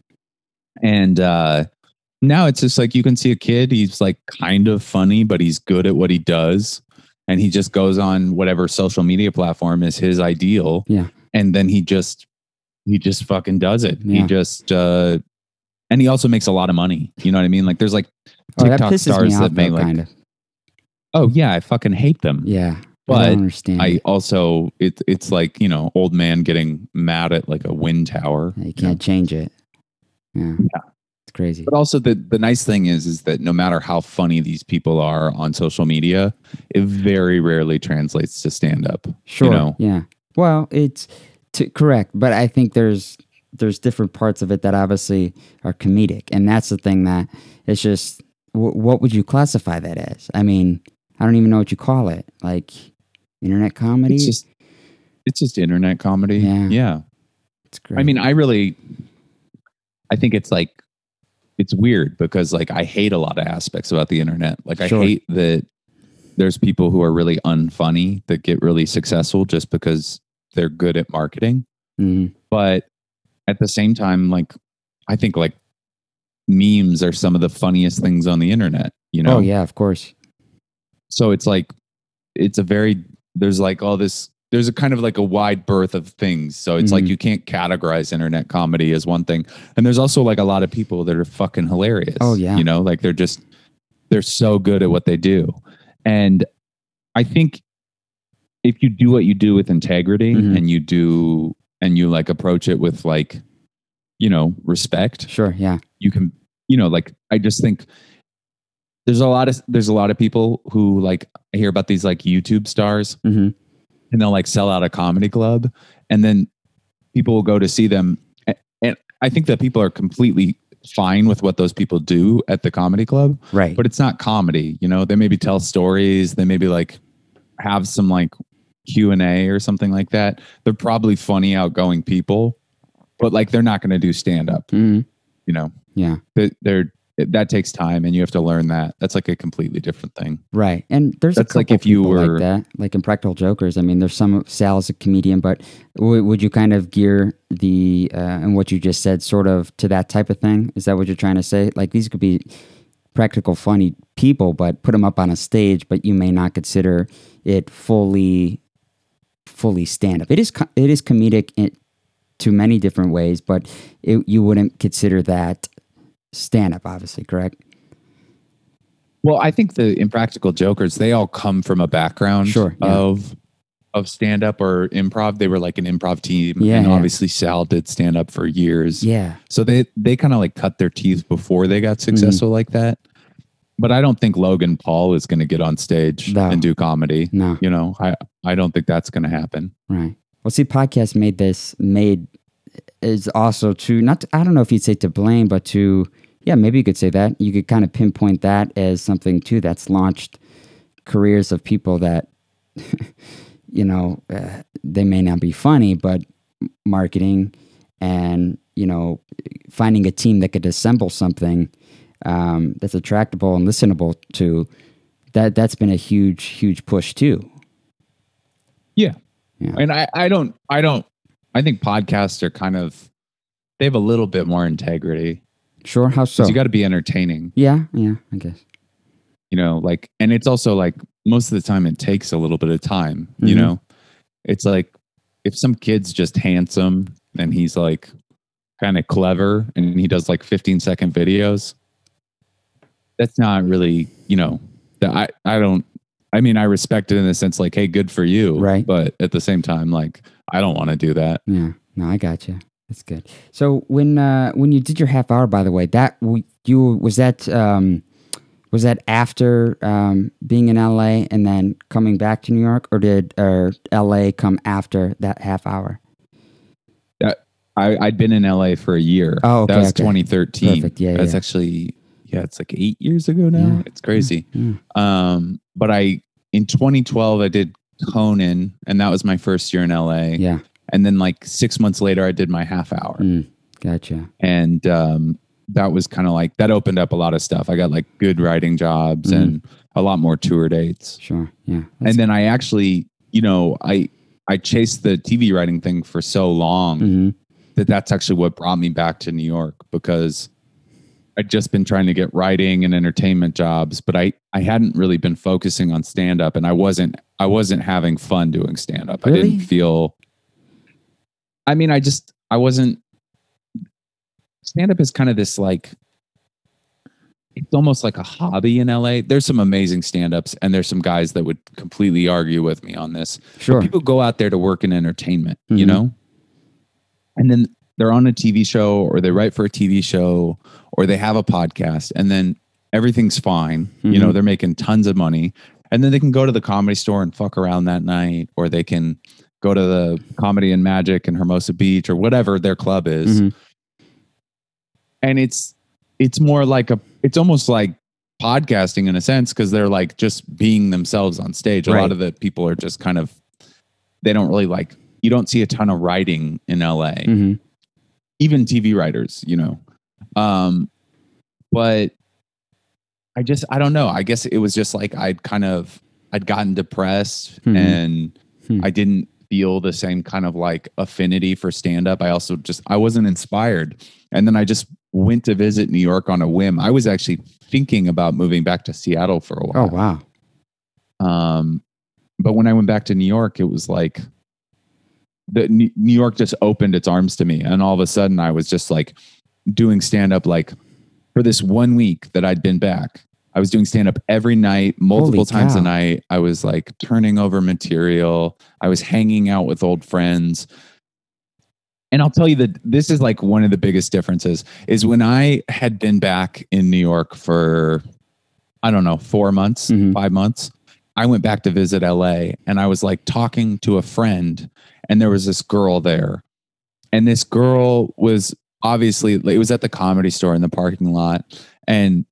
S2: and uh now it's just like you can see a kid he's like kind of funny but he's good at what he does and he just goes on whatever social media platform is his ideal
S1: Yeah.
S2: and then he just he just fucking does it
S1: Yeah.
S2: he just uh and he also makes a lot of money you know what i mean like there's like
S1: Oh,
S2: tiktok
S1: pisses
S2: stars that make like
S1: kind of.
S2: oh yeah i fucking hate them
S1: Yeah. I
S2: but
S1: don't understand.
S2: i also it, it's like you know old man getting mad at like a wind tower
S1: Yeah, you
S2: you know?
S1: can't change it. Yeah. It's crazy.
S2: But also the the nice thing is is that no matter how funny these people are on social media, it very rarely translates to stand up.
S1: Sure.
S2: know.
S1: Yeah. Well, it's to, correct, but I think there's there's different parts of it that obviously are comedic, and that's the thing that it's just wh- what would you classify that as? I mean, I don't even know what you call it. Like internet comedy.
S2: It's just it's just internet comedy.
S1: Yeah.
S2: yeah.
S1: It's great.
S2: I mean, I really I think it's like it's weird because like I hate a lot of aspects about the internet. Like I
S1: Sure.
S2: hate that there's people who are really unfunny that get really successful just because they're good at marketing.
S1: Mhm.
S2: but at the same time like i think like memes are some of the funniest things on the internet you know
S1: Oh yeah, of course.
S2: so it's like it's a very there's like all this there's a kind of like a wide berth of things so it's like
S1: Mhm.
S2: you can't categorize internet comedy as one thing and there's also like a lot of people that are fucking hilarious
S1: Oh, yeah.
S2: you know like they're just they're so good at what they do and i think if you do what you do with integrity
S1: Mhm.
S2: and you do and you like approach it with like you know respect
S1: Sure. Yeah.
S2: you can you know like i just think there's a lot of there's a lot of people who like I hear about these like youtube stars
S1: hmm
S2: and they'll like sell out a comedy club and then people will go to see them and i think that people are completely fine with what those people do at the comedy club
S1: Right.
S2: but it's not comedy you know they maybe tell stories they maybe like have some like q&a or something like that they're probably funny outgoing people but like they're not going to do stand up
S1: hmm
S2: you know
S1: Yeah.
S2: that they're that takes time and you have to learn that that's like a completely different thing
S1: Right. And there's
S2: That's
S1: a
S2: like if you were-
S1: like that, like Impractical Jokers. I mean, there's some Sal is a comedian, but w- would you kind of gear the uh, and what you just said sort of to that type of thing? Is that what you're trying to say? Like these could be practical, funny people, but put them up on a stage, but you may not consider it fully fully stand up. It is co- it is comedic in, to many different ways, but it, you wouldn't consider that stand up, obviously, correct?
S2: well i think the impractical jokers they all come from a background
S1: Sure, yeah.
S2: of of stand up or improv they were like an improv team
S1: Yeah,
S2: and
S1: yeah.
S2: obviously sal did stand up for years
S1: Yeah.
S2: so they they kind of like cut their teeth before they got successful
S1: Mm-hmm.
S2: like that but i don't think logan paul is going to get on stage
S1: No.
S2: and do comedy
S1: No.
S2: you know i i don't think that's going to happen
S1: Right. Well, see, podcast made this made is also to not. To, I don't know if you'd say to blame, but to yeah, maybe you could say that. You could kind of pinpoint that as something too that's launched careers of people that you know uh, they may not be funny, but marketing and you know finding a team that could assemble something um, that's attractable and listenable to that. That's been a huge, huge push too.
S2: Yeah.
S1: Yeah.
S2: And I, I don't, I don't, I think podcasts are kind of, they have a little bit more integrity.
S1: Sure. How so?
S2: You got to be entertaining,
S1: Yeah, yeah, I guess.
S2: you know, like, and it's also like most of the time it takes a little bit of time, you
S1: Mhm.
S2: know? It's like if some kid's just handsome and he's like kind of clever and he does like 15 second videos, that's not really, you know, I, I don't, I mean, I respect it in the sense like, hey, good for you.
S1: Right.
S2: But at the same time, like, I don't want to do that.
S1: Yeah, no, I got you. That's good. So when uh, when you did your half hour, by the way, that you was that um, was that after um, being in LA and then coming back to New York, or did or LA come after that half hour?
S2: I, I'd been in LA for a year.
S1: Oh, okay,
S2: that was
S1: okay.
S2: 2013.
S1: Perfect. Yeah,
S2: That's
S1: yeah.
S2: actually, yeah, it's like eight years ago now.
S1: Yeah.
S2: It's crazy.
S1: Yeah.
S2: Um, but I, in 2012, I did Conan, and that was my first year in LA.
S1: Yeah,
S2: And then, like six months later, I did my half hour.
S1: mm, gotcha.
S2: And um, that was kind of like, that opened up a lot of stuff. I got like good writing jobs
S1: Mhm.
S2: and a lot more tour dates.
S1: Sure. Yeah.
S2: and then I actually, you know, I, I chased the TV writing thing for so long
S1: hmm
S2: that that's actually what brought me back to New York because I'd just been trying to get writing and entertainment jobs, but I I hadn't really been focusing on stand up and I wasn't I wasn't having fun doing stand up. I didn't feel I mean, I just I wasn't stand up is kind of this like it's almost like a hobby in LA. There's some amazing stand-ups and there's some guys that would completely argue with me on this
S1: Sure.
S2: people go out there to work in entertainment, you
S1: Mhm.
S2: know? And then they're on a TV show or they write for a TV show or they have a podcast and then everything's fine. You know,
S1: Mhm.
S2: they're making tons of money. And then they can go to the comedy store and fuck around that night or they can go to the comedy and magic in Hermosa Beach or whatever their club is.
S1: Mhm.
S2: And it's it's more like a it's almost like podcasting in a sense because they're like just being themselves on stage. A lot of the people are just kind of they don't really like you don't see a ton of writing in LA.
S1: Mhm.
S2: Even TV writers, you know. Um but I just I don't know. I guess it was just like I'd kind of I'd gotten depressed
S1: Mhm.
S2: and
S1: Hmm.
S2: I didn't feel the same kind of like affinity for stand up. I also just I wasn't inspired. And then I just went to visit New York on a whim. I was actually thinking about moving back to Seattle for a while.
S1: Oh wow.
S2: Um but when I went back to New York, it was like the New York just opened its arms to me and all of a sudden I was just like doing stand up like for this one week that I'd been back. I was doing stand up every night, multiple
S1: Holy
S2: times
S1: cow.
S2: a night. I was like turning over material. I was hanging out with old friends. And I'll tell you that this is like one of the biggest differences is when I had been back in New York for, I don't know, four months,
S1: Mhm.
S2: five months. I went back to visit LA and I was like talking to a friend, and there was this girl there. And this girl was obviously, it was at the comedy store in the parking lot. And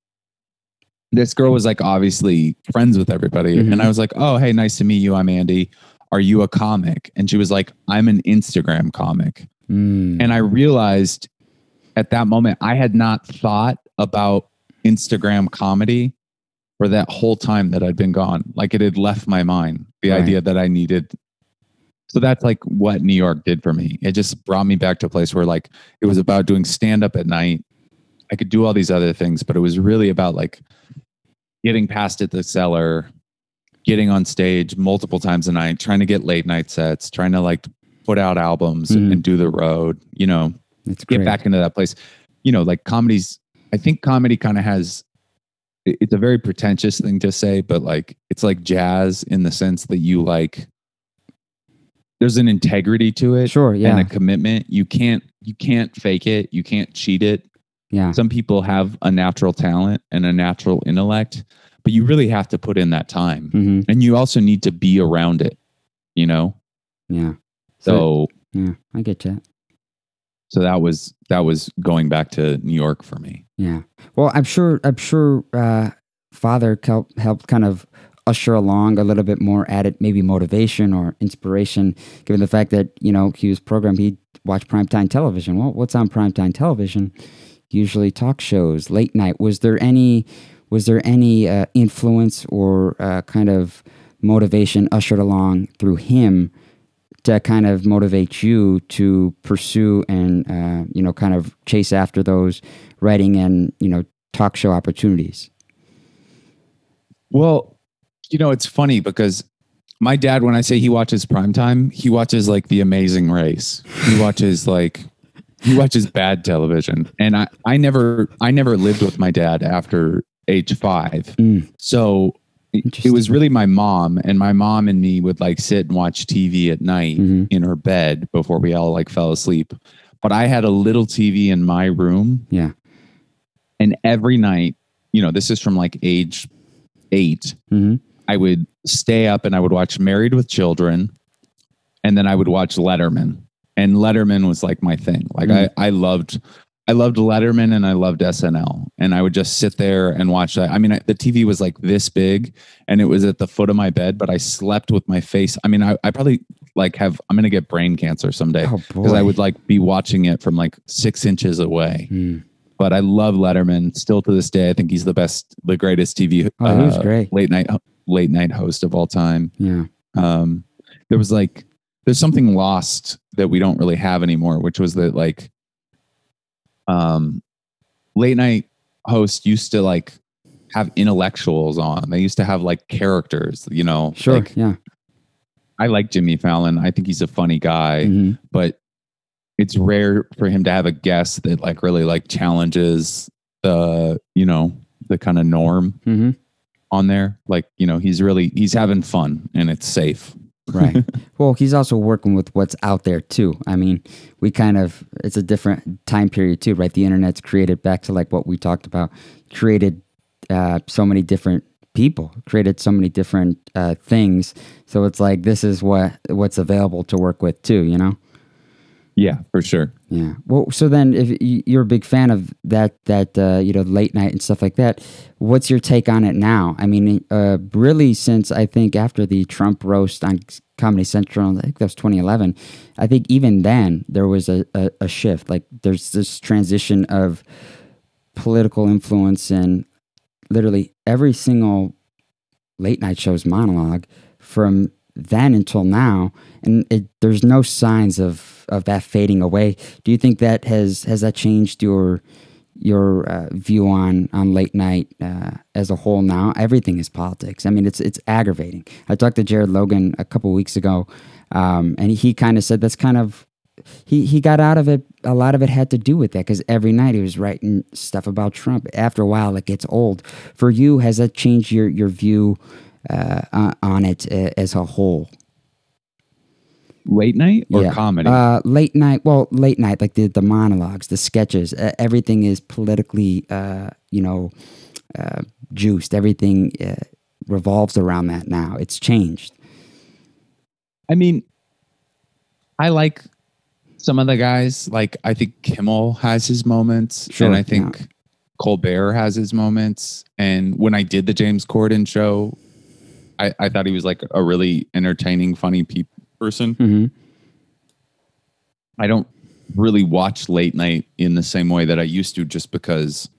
S2: this girl was like obviously friends with everybody.
S1: Mhm.
S2: And I was like, oh, hey, nice to meet you. I'm Andy. Are you a comic? And she was like, I'm an Instagram comic.
S1: Mm.
S2: And I realized at that moment, I had not thought about Instagram comedy for that whole time that I'd been gone. Like it had left my mind, the
S1: Right.
S2: idea that I needed. So that's like what New York did for me. It just brought me back to a place where like it was about doing stand up at night. I could do all these other things, but it was really about like getting past at the cellar, getting on stage multiple times a night, trying to get late night sets, trying to like put out albums
S1: Mhm.
S2: and do the road, you know,
S1: It's
S2: get
S1: great.
S2: back into that place. You know, like comedies, I think comedy kind of has, it's a very pretentious thing to say, but like it's like jazz in the sense that you like, there's an integrity to it
S1: Sure. Yeah.
S2: and a commitment. You can't, you can't fake it. You can't cheat it.
S1: Yeah.
S2: Some people have a natural talent and a natural intellect, but you really have to put in that time.
S1: hmm
S2: And you also need to be around it, you know?
S1: Yeah.
S2: So,
S1: yeah, I get that.
S2: so that was, that was going back to New York for me.
S1: Yeah. Well, I'm sure. I'm sure. Uh, Father helped helped kind of usher along a little bit more added maybe motivation or inspiration, given the fact that you know he was programmed. He watched primetime television. Well, what's on primetime television? Usually talk shows, late night. Was there any? Was there any uh, influence or uh, kind of motivation ushered along through him to kind of motivate you to pursue and uh, you know kind of chase after those writing and you know talk show opportunities
S2: Well, you know, it's funny because my dad, when I say he watches primetime, he watches like The Amazing Race. He watches like he watches bad television. And I, I never I never lived with my dad after age five.
S1: Mm.
S2: So it, it was really my mom and my mom and me would like sit and watch TV at night
S1: Mhm.
S2: in her bed before we all like fell asleep. But I had a little TV in my room
S1: yeah
S2: and every night, you know, this is from like age eight,
S1: hmm
S2: I would stay up and I would watch Married with Children, and then I would watch Letterman. And Letterman was like my thing. Like
S1: Mm.
S2: I, I loved, I loved Letterman and I loved SNL. And I would just sit there and watch that. I mean, I, the TV was like this big, and it was at the foot of my bed, but I slept with my face. I mean, I, I probably like have. I'm gonna get brain cancer someday
S1: oh
S2: because
S1: boy
S2: I would like be watching it from like six inches away.
S1: Mm.
S2: But I love Letterman still to this day. I think he's the best, the greatest TV
S1: oh he was
S2: uh,
S1: great
S2: late night late night host of all time.
S1: yeah
S2: Um, there was like there's something lost that we don't really have anymore, which was that like um, late night hosts used to like have intellectuals on. They used to have like characters, you know.
S1: sure
S2: Like
S1: yeah
S2: I like Jimmy Fallon. I think he's a funny guy,
S1: Mhm.
S2: but it's rare for him to have a guest that like really like challenges the you know the kind of norm
S1: Mhm.
S2: on there. Like, you know, he's really he's having fun and it's safe.
S1: Right. Well he's also working with what's out there too. I mean we kind of it's a different time period too right? The internet's created back to like what we talked about created uh, so many different people created so many different uh, things. So it's like this is what what's available to work with too you know
S2: Yeah, for sure.
S1: Yeah. Well, so then, if you're a big fan of that, that uh, you know, late night and stuff like that, what's your take on it now? I mean, uh, really, since I think after the Trump roast on Comedy Central, I think that was 2011. I think even then there was a, a, a shift. Like there's this transition of political influence and literally every single late night show's monologue from then until now, and it, there's no signs of of that fading away. Do you think that has has that changed your your uh, view on on late night uh, as a whole now? Everything is politics. I mean, it's it's aggravating. I talked to Jared Logan a couple weeks ago, um, and he kind of said that's kind of he he got out of it. A lot of it had to do with that because every night he was writing stuff about Trump. After a while, it gets old. For you, has that changed your your view uh, on it uh, as a whole?
S2: Late night or yeah. comedy?
S1: Uh, late night. Well, late night, like the the monologues, the sketches. Uh, everything is politically, uh, you know, uh, juiced. Everything revolves around that now. It's changed.
S2: I mean, I like some of the guys. Like I think Kimmel has his moments, sure, and I think yeah. Colbert has his moments. And when I did the James Corden show, I, I thought he was like a really entertaining, funny pe- person. Mm-hmm. I don't really watch late night in the same way that I used to, just because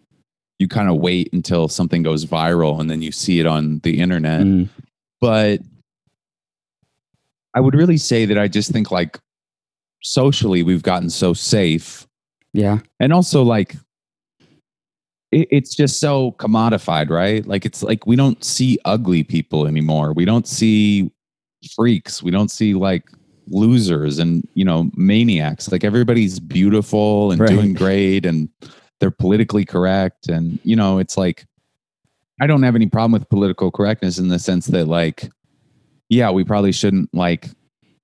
S2: you kind of wait until something goes viral and then you see it on the internet. Mm. But I would really say that I just think like socially we've gotten so safe.
S1: Yeah.
S2: And also like it's just so commodified, right? Like it's like we don't see ugly people anymore. We don't see freaks. We don't see like losers and you know maniacs. Like everybody's beautiful and right. doing great and they're politically correct and you know it's like I don't have any problem with political correctness in the sense that like yeah, we probably shouldn't like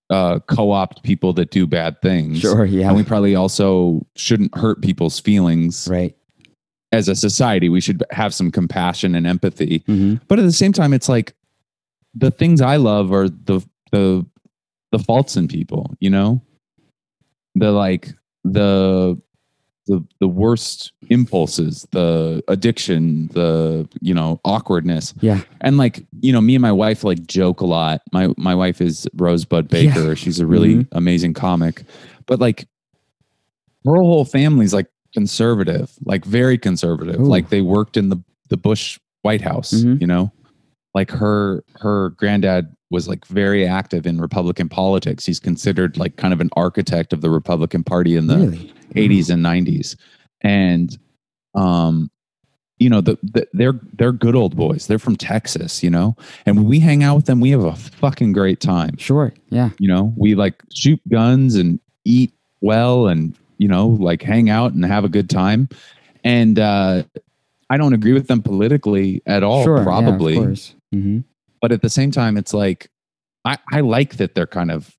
S2: uh, co-opt people that do bad things.
S1: Sure, yeah.
S2: And we probably also shouldn't hurt people's feelings.
S1: Right.
S2: As a society, we should have some compassion and empathy. Mm-hmm. But at the same time, it's like the things I love are the the the faults in people, you know? The like the the the worst impulses, the addiction, the you know awkwardness.
S1: Yeah.
S2: And like you know, me and my wife like joke a lot. My my wife is Rosebud Baker. Yeah. She's a really mm-hmm. amazing comic, but like her whole family's like conservative, like very conservative. Ooh. Like they worked in the the Bush White House. Mm-hmm. You know, like her her granddad was like very active in Republican politics. He's considered like kind of an architect of the Republican Party in the really? 80s and 90s. And um you know, the, the, they're they're good old boys. They're from Texas, you know. And when we hang out with them, we have a fucking great time.
S1: Sure. Yeah.
S2: You know, we like shoot guns and eat well and, you know, like hang out and have a good time. And uh I don't agree with them politically at all, sure, probably. Yeah, mm-hmm. But at the same time, it's like I, I like that they're kind of,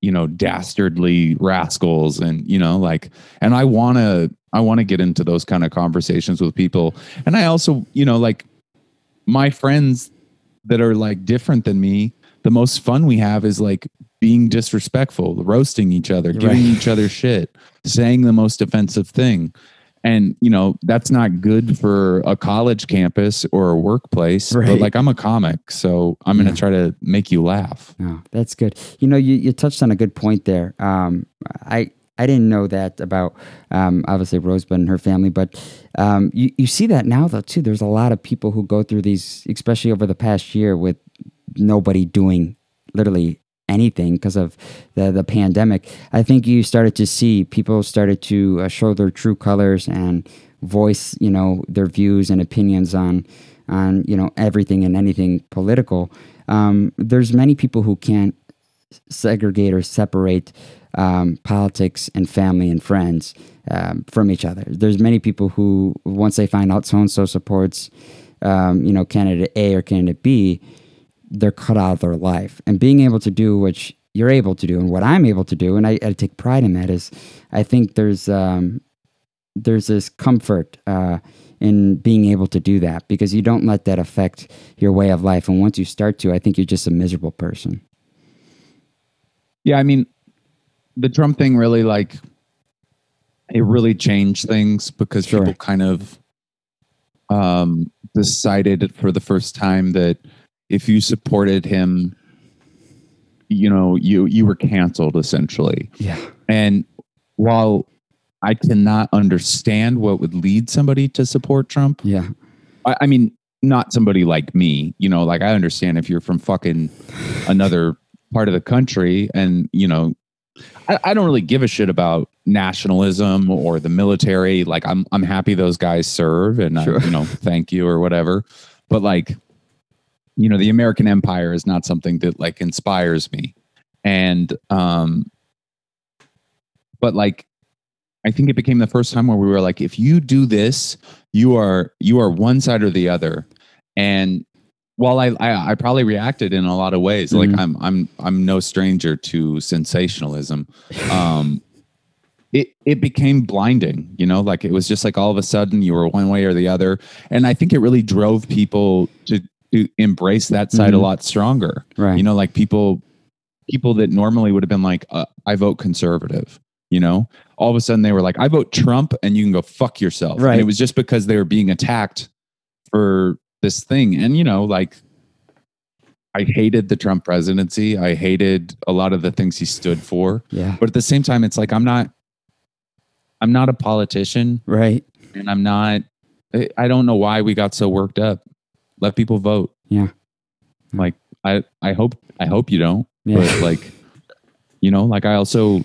S2: you know, dastardly rascals and, you know, like and I wanna I wanna get into those kind of conversations with people. And I also, you know, like my friends that are like different than me, the most fun we have is like being disrespectful, roasting each other, giving right. each other shit, saying the most offensive thing and you know that's not good for a college campus or a workplace right. but like i'm a comic so i'm yeah. going to try to make you laugh
S1: oh, that's good you know you, you touched on a good point there um, i I didn't know that about um, obviously Rosebud and her family, but um, you, you see that now though too. There's a lot of people who go through these, especially over the past year, with nobody doing literally anything because of the, the pandemic, I think you started to see people started to uh, show their true colors and voice, you know, their views and opinions on on you know everything and anything political. Um, there's many people who can't segregate or separate um, politics and family and friends um, from each other. There's many people who once they find out so and so supports, um, you know, candidate A or candidate B, they're cut out of their life. And being able to do what you're able to do and what I'm able to do, and I, I take pride in that, is I think there's um, there's this comfort uh, in being able to do that because you don't let that affect your way of life. And once you start to, I think you're just a miserable person.
S2: Yeah, I mean, the Trump thing really like it really changed things because sure. people kind of um, decided for the first time that if you supported him, you know, you you were canceled essentially.
S1: Yeah.
S2: And while I cannot understand what would lead somebody to support Trump.
S1: Yeah.
S2: I, I mean, not somebody like me, you know, like I understand if you're from fucking another part of the country, and you know, I, I don't really give a shit about nationalism or the military. Like, I'm I'm happy those guys serve, and
S1: Sure.
S2: I, you know, thank you or whatever. But like, you know, the American Empire is not something that like inspires me, and um, but like I think it became the first time where we were like, if you do this, you are you are one side or the other. And while I I, I probably reacted in a lot of ways, like
S1: Mhm.
S2: I'm I'm I'm no stranger to sensationalism. Um, it it became blinding, you know, like it was just like all of a sudden you were one way or the other, and I think it really drove people to embrace that side a
S1: Mhm.
S2: lot stronger.
S1: Right.
S2: You know, like people people that normally would have been like, uh, I vote conservative. You know, all of a sudden they were like, I vote Trump, and you can go fuck yourself.
S1: Right.
S2: And it was just because they were being attacked for this thing. And you know, like I hated the Trump presidency. I hated a lot of the things he stood for.
S1: yeah.
S2: But at the same time, it's like I'm not I'm not a politician
S1: Right.
S2: and I'm not I don't know why we got so worked up. Let people vote.
S1: Yeah.
S2: Like I I hope I hope you don't.
S1: Yeah.
S2: But like you know, like I also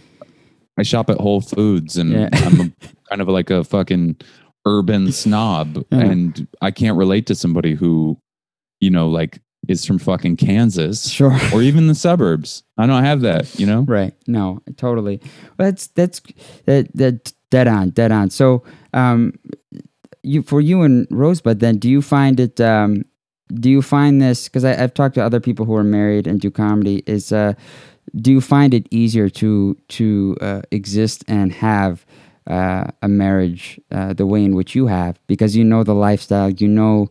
S2: I shop at Whole Foods and
S1: Yeah.
S2: I'm a, kind of like a fucking urban snob
S1: Yeah.
S2: and I can't relate to somebody who you know like is from fucking Kansas
S1: Sure.
S2: or even the suburbs. I don't have that, you know?
S1: Right. No, totally. That's that's that that dead on, dead on. So, um, you for you and Rosebud, then do you find it? Um, do you find this? Because I've talked to other people who are married and do comedy. Is uh, do you find it easier to to uh, exist and have uh, a marriage uh, the way in which you have because you know the lifestyle, you know,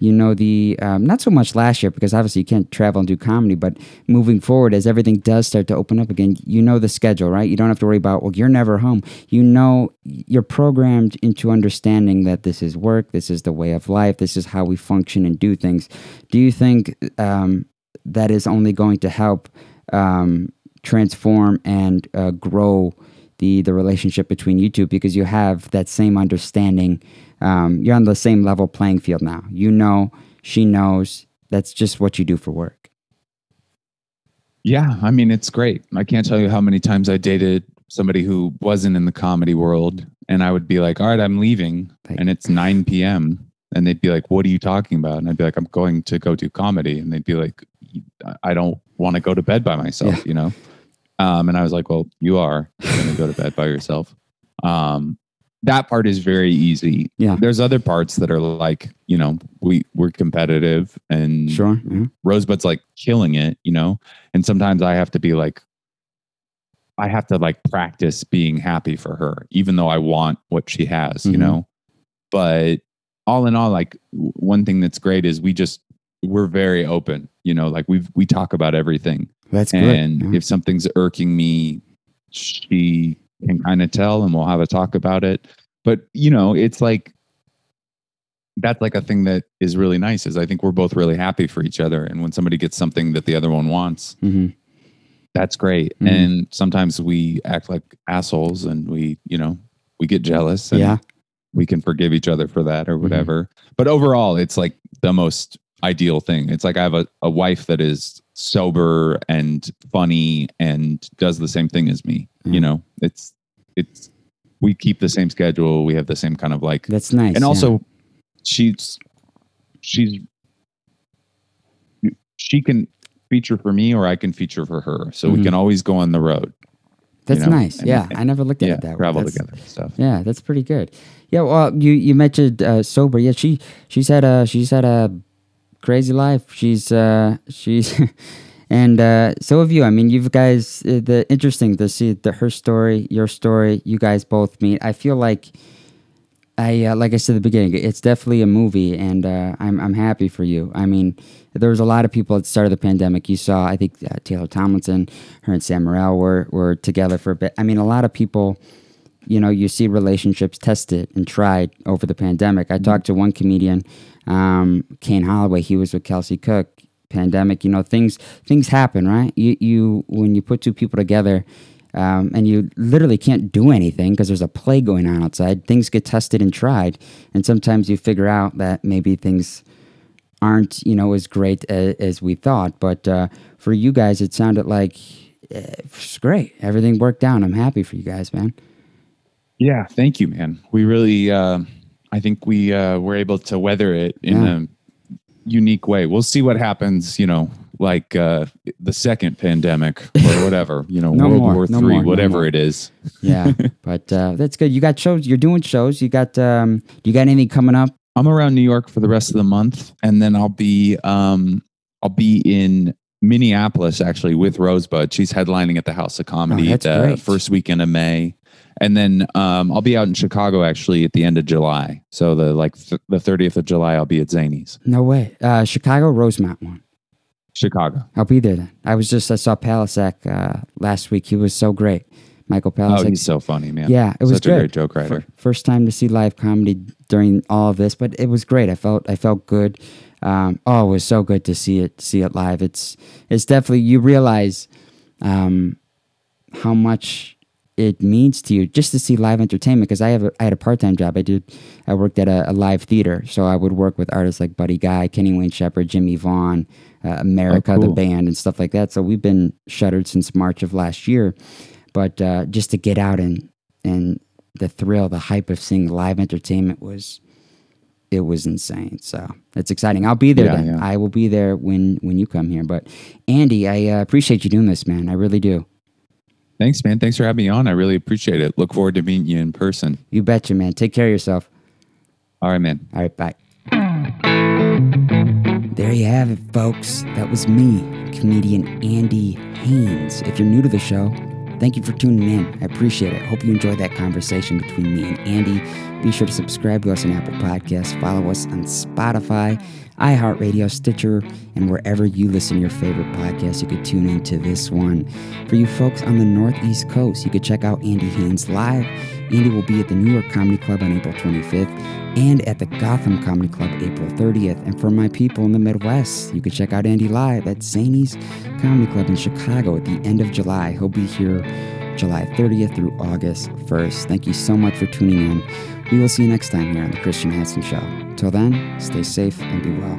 S1: you know the um, not so much last year because obviously you can't travel and do comedy, but moving forward as everything does start to open up again, you know the schedule, right? You don't have to worry about well, you're never home. You know you're programmed into understanding that this is work, this is the way of life, this is how we function and do things. Do you think um, that is only going to help um, transform and uh, grow the the relationship between you two because you have that same understanding. Um, you're on the same level playing field now. You know, she knows. That's just what you do for work.
S2: Yeah, I mean it's great. I can't tell you how many times I dated somebody who wasn't in the comedy world, and I would be like, "All right, I'm leaving,"
S1: Like-
S2: and it's 9 p.m. And they'd be like, "What are you talking about?" And I'd be like, "I'm going to go do comedy," and they'd be like, "I don't want to go to bed by myself,"
S1: Yeah.
S2: you know. Um, and I was like, "Well, you are going to go to bed by yourself." Um, that part is very easy.
S1: Yeah.
S2: There's other parts that are like, you know, we we're competitive and
S1: Sure. Yeah.
S2: Rosebud's like killing it, you know? And sometimes I have to be like, I have to like practice being happy for her, even though I want what she has,
S1: Mhm.
S2: you know? But all in all, like one thing that's great is we just, we're very open, you know, like we've, we talk about everything.
S1: That's good.
S2: And
S1: Yeah.
S2: if something's irking me, she can kind of tell and we'll have a talk about it. But, you know, it's like, that's like a thing that is really nice is I think we're both really happy for each other. And when somebody gets something that the other one wants,
S1: Mhm.
S2: that's great.
S1: Mhm.
S2: And sometimes we act like assholes and we, you know, we get jealous and
S1: Yeah.
S2: we can forgive each other for that or
S1: Mhm.
S2: whatever. But overall, it's like the most ideal thing. It's like I have a, a wife that is sober and funny and does the same thing as me.
S1: Yeah.
S2: You know, it's, it's, we keep the same schedule. We have the same kind of like,
S1: That's nice.
S2: and
S1: yeah.
S2: also she's, she's, she can feature for me or I can feature for her. So
S1: Mhm.
S2: we can always go on the road.
S1: that's
S2: know,
S1: nice.
S2: and-
S1: yeah.
S2: and-
S1: I never looked at
S2: Yeah.
S1: it that way.
S2: Travel together stuff.
S1: Yeah, that's pretty good. Yeah, well, you you mentioned uh, sober. Yeah, she she's had a she's had a crazy life. She's uh she's and uh, so have you. I mean, you guys. Uh, the interesting to see the her story, your story. You guys both meet. I feel like. I uh, like I said at the beginning, it's definitely a movie, and uh, I'm I'm happy for you. I mean, there was a lot of people at the start of the pandemic. You saw, I think uh, Taylor Tomlinson, her and Sam Morril were were together for a bit. I mean, a lot of people you know, you see relationships tested and tried over the pandemic. I talked to one comedian, um, Kane Holloway. He was with Kelsey Cook. Pandemic, you know, things things happen, right? You you when you put two people together, um, and you literally can't do anything because there's a plague going on outside. Things get tested and tried, and sometimes you figure out that maybe things aren't you know as great as, as we thought. But uh, for you guys, it sounded like uh, it's great. Everything worked out. I'm happy for you guys, man.
S2: Yeah, thank you, man. We really, uh, I think we uh, were able to weather it in
S1: Yeah.
S2: a unique way. We'll see what happens. You know, like uh, the second pandemic or whatever. You know,
S1: No
S2: World
S1: more,
S2: War
S1: no
S2: Three,
S1: more, no
S2: whatever
S1: more.
S2: it is.
S1: Yeah, but uh, that's good. You got shows. You're doing shows. You got. Um, you got anything coming up?
S2: I'm around New York for the rest of the month, and then I'll be um, I'll be in Minneapolis actually with Rosebud. She's headlining at the House of Comedy
S1: Oh,
S2: the
S1: great.
S2: first weekend of May, and then um, I'll be out in Chicago actually at the end of July. So the like th- the 30th of July, I'll be at Zanies,
S1: No way. Uh, Chicago Rosemont one.
S2: Chicago.
S1: I'll be there then. I was just I saw Palascak uh, last week. He was so great. Michael
S2: Oh, he's so funny, man.
S1: yeah, it was
S2: such
S1: good.
S2: a great joke writer.
S1: Fir- First time to see live comedy during all of this, but it was great. I felt I felt good. Um, oh, it was so good to see it see it live. It's it's definitely you realize um, how much it means to you just to see live entertainment because I have a, I had a part time job. I did I worked at a, a live theater, so I would work with artists like Buddy Guy, Kenny Wayne Shepherd, Jimmie Vaughan, uh, America, the
S2: cool.
S1: band, and stuff like that. So we've been shuttered since March of last year, but uh, just to get out and and the thrill, the hype of seeing live entertainment was it was insane. So it's exciting. I'll be there
S2: Yeah,
S1: then.
S2: yeah.
S1: I will be there when when you come here. But Andy, I uh, appreciate you doing this, man. I really do.
S2: Thanks, man. Thanks for having me on. I really appreciate it. Look forward to meeting you in person.
S1: You betcha, man. Take care of yourself.
S2: All right, man.
S1: All right, bye. There you have it, folks. That was me, comedian Andy Haynes. If you're new to the show, thank you for tuning in. I appreciate it. Hope you enjoyed that conversation between me and Andy. Be sure to subscribe to us on Apple Podcasts, follow us on Spotify, iHeartRadio, Stitcher, and wherever you listen to your favorite podcasts, you could tune into this one. For you folks on the Northeast Coast, you could check out Andy Haynes live. Andy will be at the New York Comedy Club on April 25th and at the Gotham Comedy Club April 30th. And for my people in the Midwest, you can check out Andy live at Zanies Comedy Club in Chicago at the end of July. He'll be here July 30th through August 1st. Thank you so much for tuning in. We will see you next time here on The Christian Hansen Show. Till then, stay safe and be well.